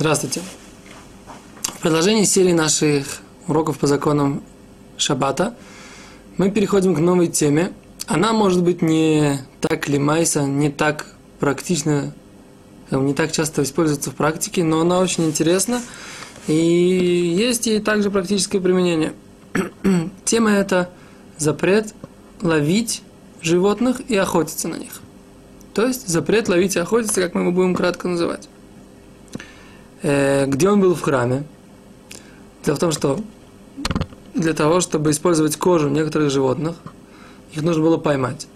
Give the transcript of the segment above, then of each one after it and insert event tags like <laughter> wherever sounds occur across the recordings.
Здравствуйте. В продолжении серии наших уроков по законам Шаббата мы переходим к новой теме. Она может быть не так лимайса, не так практично, не так часто используется в практике, но она очень интересна и есть и также практическое применение. <clears throat> Тема это запрет ловить животных и охотиться на них. То есть запрет ловить и охотиться, как мы его будем кратко называть. Э, где он был в храме? Дело в том, что для того, чтобы использовать кожу некоторых животных, их нужно было поймать.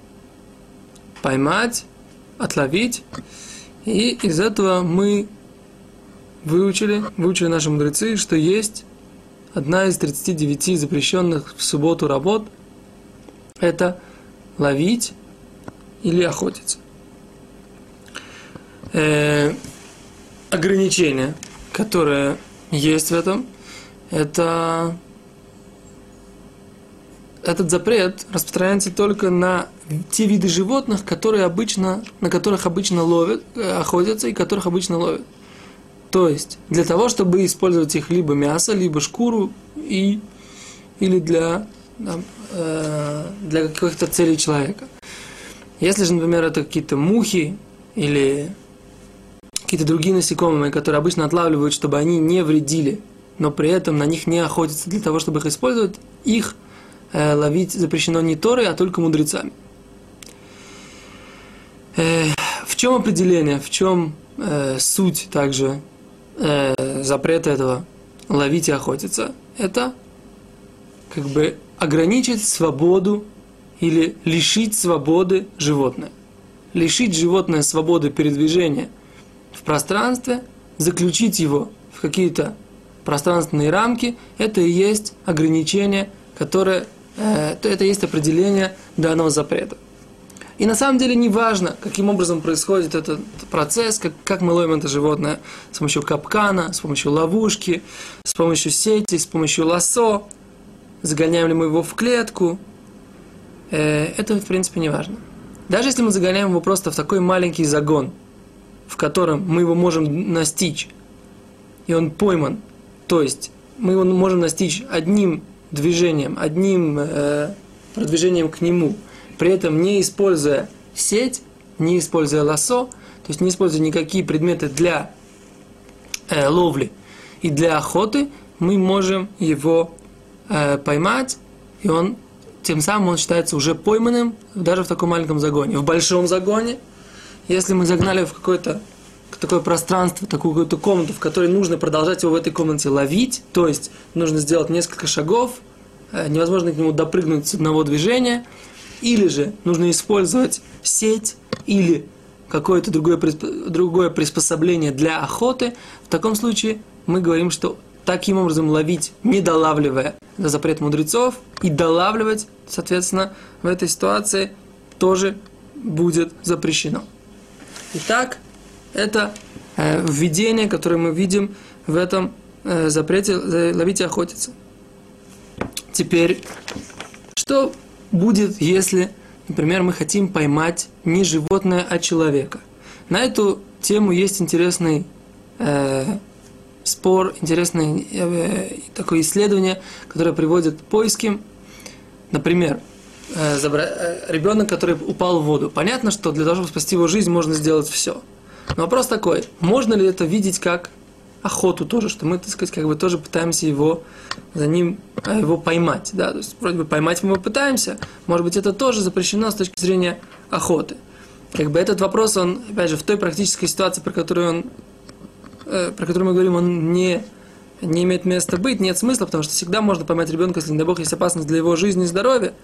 Поймать, отловить. И из этого мы выучили, выучили наши мудрецы, что есть одна из 39 запрещенных в субботу работ – это ловить или охотиться. Э, ограничение, которое есть в этом, это этот запрет распространяется только на те виды животных, которые обычно, на которых обычно ловят, э, охотятся и которых обычно ловят. То есть, для того, чтобы использовать их либо мясо, либо шкуру, и, или для, э, для каких-то целей человека. Если же, например, это какие-то мухи или какие-то другие насекомые, которые обычно отлавливают, чтобы они не вредили, но при этом на них не охотятся для того, чтобы их использовать, их э, ловить запрещено не Торой, а только мудрецами. Э, в чем определение, в чем э, суть также э, запрета этого ловить и охотиться? Это как бы ограничить свободу или лишить свободы животное. Лишить животное свободы передвижения – в пространстве, заключить его в какие-то пространственные рамки, это и есть ограничение, которое, э, это есть определение данного запрета. И на самом деле не важно, каким образом происходит этот процесс, как, как мы ловим это животное с помощью капкана, с помощью ловушки, с помощью сети, с помощью лосо, загоняем ли мы его в клетку. Э, это, в принципе, не важно. Даже если мы загоняем его просто в такой маленький загон – в котором мы его можем настичь, и он пойман, то есть мы его можем настичь одним движением, одним э, продвижением к нему, при этом не используя сеть, не используя лосо, то есть не используя никакие предметы для э, ловли и для охоты, мы можем его э, поймать, и он тем самым он считается уже пойманным даже в таком маленьком загоне. В большом загоне – если мы загнали в какое-то такое пространство, такую какую-то комнату, в которой нужно продолжать его в этой комнате ловить, то есть нужно сделать несколько шагов, э, невозможно к нему допрыгнуть с одного движения, или же нужно использовать сеть или какое-то другое, другое приспособление для охоты, в таком случае мы говорим, что таким образом ловить, не долавливая за запрет мудрецов, и долавливать, соответственно, в этой ситуации тоже будет запрещено. Итак, это э, введение, которое мы видим в этом э, запрете ловить и охотиться. Теперь, что будет, если, например, мы хотим поймать не животное, а человека? На эту тему есть интересный э, спор, интересное э, такое исследование, которое приводит к поискам. Например, Э, э, ребенок, который упал в воду. Понятно, что для того, чтобы спасти его жизнь, можно сделать все. Но вопрос такой, можно ли это видеть как охоту тоже, что мы, так сказать, как бы тоже пытаемся его за ним э, его поймать, да, то есть вроде бы поймать мы пытаемся, может быть это тоже запрещено с точки зрения охоты. Как бы этот вопрос, он, опять же, в той практической ситуации, про которую он, э, про которую мы говорим, он не не имеет места быть, нет смысла, потому что всегда можно поймать ребенка, если, не дай бог, есть опасность для его жизни и здоровья.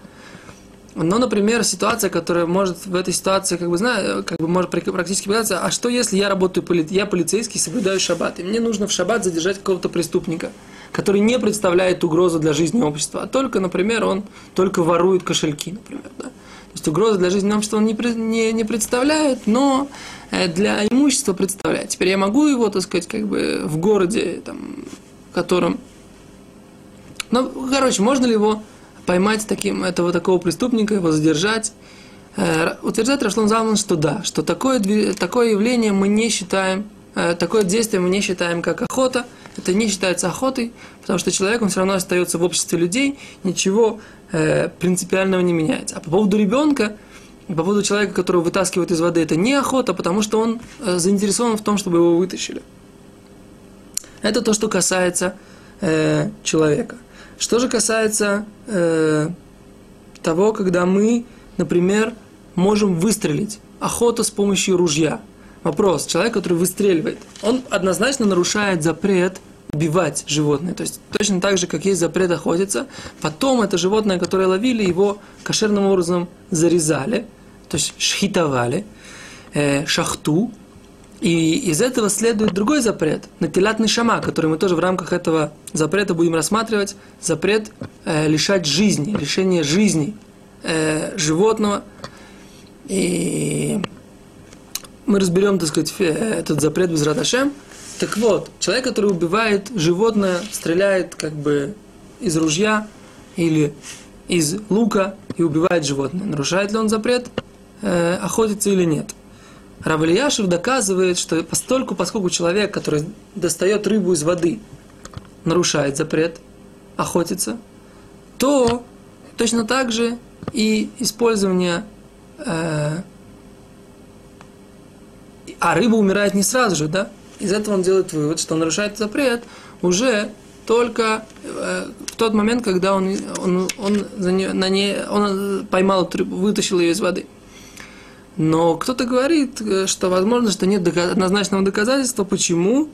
Но, например, ситуация, которая может в этой ситуации, как бы, знаю, как бы может практически показаться, а что если я работаю, я полицейский, соблюдаю шаббат, и мне нужно в шаббат задержать какого-то преступника, который не представляет угрозу для жизни общества, а только, например, он только ворует кошельки, например, да? То есть угрозы для жизни общества он не, не, не представляет, но э, для имущества представляет. Теперь я могу его, так сказать, как бы в городе, там, в котором... Ну, короче, можно ли его поймать таким, этого такого преступника, его задержать. Э, утверждает Рашлон Залман, что да, что такое, такое явление мы не считаем э, такое действие мы не считаем как охота, это не считается охотой, потому что человек, он все равно остается в обществе людей, ничего э, принципиального не меняется. А по поводу ребенка, по поводу человека, которого вытаскивают из воды, это не охота, потому что он э, заинтересован в том, чтобы его вытащили. Это то, что касается э, человека. Что же касается э, того, когда мы, например, можем выстрелить. Охота с помощью ружья. Вопрос. Человек, который выстреливает, он однозначно нарушает запрет убивать животное. То есть точно так же, как есть запрет охотиться, потом это животное, которое ловили, его кошерным образом зарезали, то есть шхитовали, э, шахту, и из этого следует другой запрет, натилатный шама, который мы тоже в рамках этого запрета будем рассматривать, запрет э, лишать жизни, лишение жизни э, животного. И мы разберем, так сказать, этот запрет без радашем. Так вот, человек, который убивает животное, стреляет как бы из ружья или из лука и убивает животное, нарушает ли он запрет э, охотиться или нет? Равлияшев доказывает, что постольку, поскольку человек, который достает рыбу из воды, нарушает запрет охотиться, то точно так же и использование... Э, а рыба умирает не сразу же, да? Из этого он делает вывод, что он нарушает запрет уже только э, в тот момент, когда он, он, он, за нее, на ней, он поймал рыбу, вытащил ее из воды. Но кто-то говорит, э, что возможно, что нет однозначного доказательства. Почему?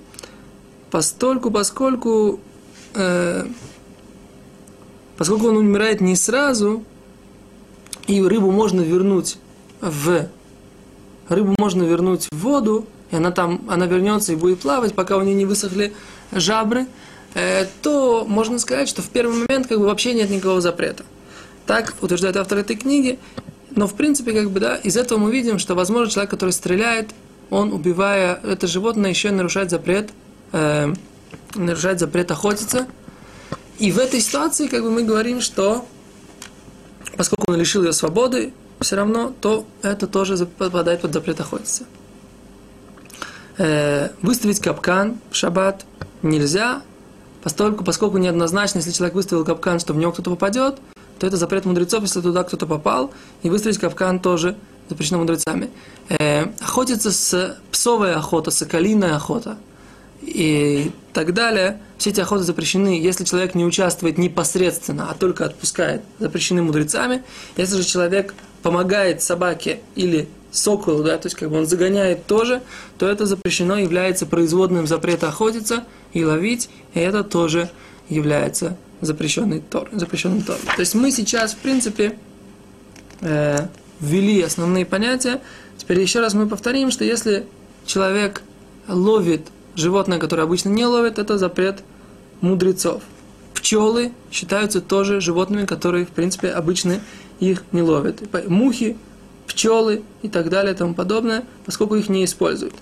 Постольку, поскольку, э, поскольку он умирает не сразу, и рыбу можно вернуть в рыбу можно вернуть в воду, и она там, она вернется и будет плавать, пока у нее не высохли жабры, э, то можно сказать, что в первый момент как бы вообще нет никакого запрета. Так утверждает автор этой книги, но в принципе, как бы, да, из этого мы видим, что, возможно, человек, который стреляет, он, убивая это животное, еще нарушает запрет, э, нарушает запрет охотиться. И в этой ситуации, как бы, мы говорим, что поскольку он лишил ее свободы, все равно, то это тоже попадает под запрет охотиться. Э, выставить капкан в шаббат нельзя, поскольку, поскольку неоднозначно, если человек выставил капкан, что в него кто-то попадет, то это запрет мудрецов, если туда кто-то попал, и выставить капкан тоже запрещено мудрецами. Э, охотиться с псовая охота, соколиная охота и так далее, все эти охоты запрещены, если человек не участвует непосредственно, а только отпускает, запрещены мудрецами. Если же человек помогает собаке или соколу, да, то есть как бы он загоняет тоже, то это запрещено, является производным запрета охотиться и ловить, и это тоже является запрещенный тор, запрещенным тором. То есть мы сейчас, в принципе, э, ввели основные понятия. Теперь еще раз мы повторим, что если человек ловит животное, которое обычно не ловит, это запрет мудрецов. Пчелы считаются тоже животными, которые, в принципе, обычно их не ловят. Мухи, пчелы и так далее и тому подобное, поскольку их не используют.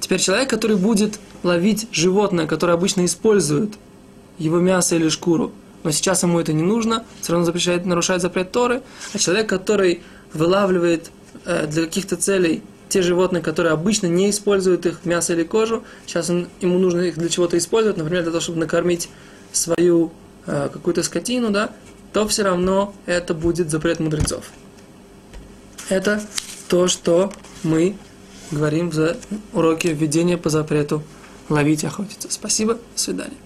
Теперь человек, который будет ловить животное, которое обычно используют его мясо или шкуру, но сейчас ему это не нужно, все равно запрещает, нарушает запрет Торы, а человек, который вылавливает э, для каких-то целей те животные, которые обычно не используют их мясо или кожу, сейчас он, ему нужно их для чего-то использовать, например, для того, чтобы накормить свою э, какую-то скотину, да, то все равно это будет запрет мудрецов. Это то, что мы говорим в уроке введения по запрету ловить и охотиться. Спасибо, до свидания.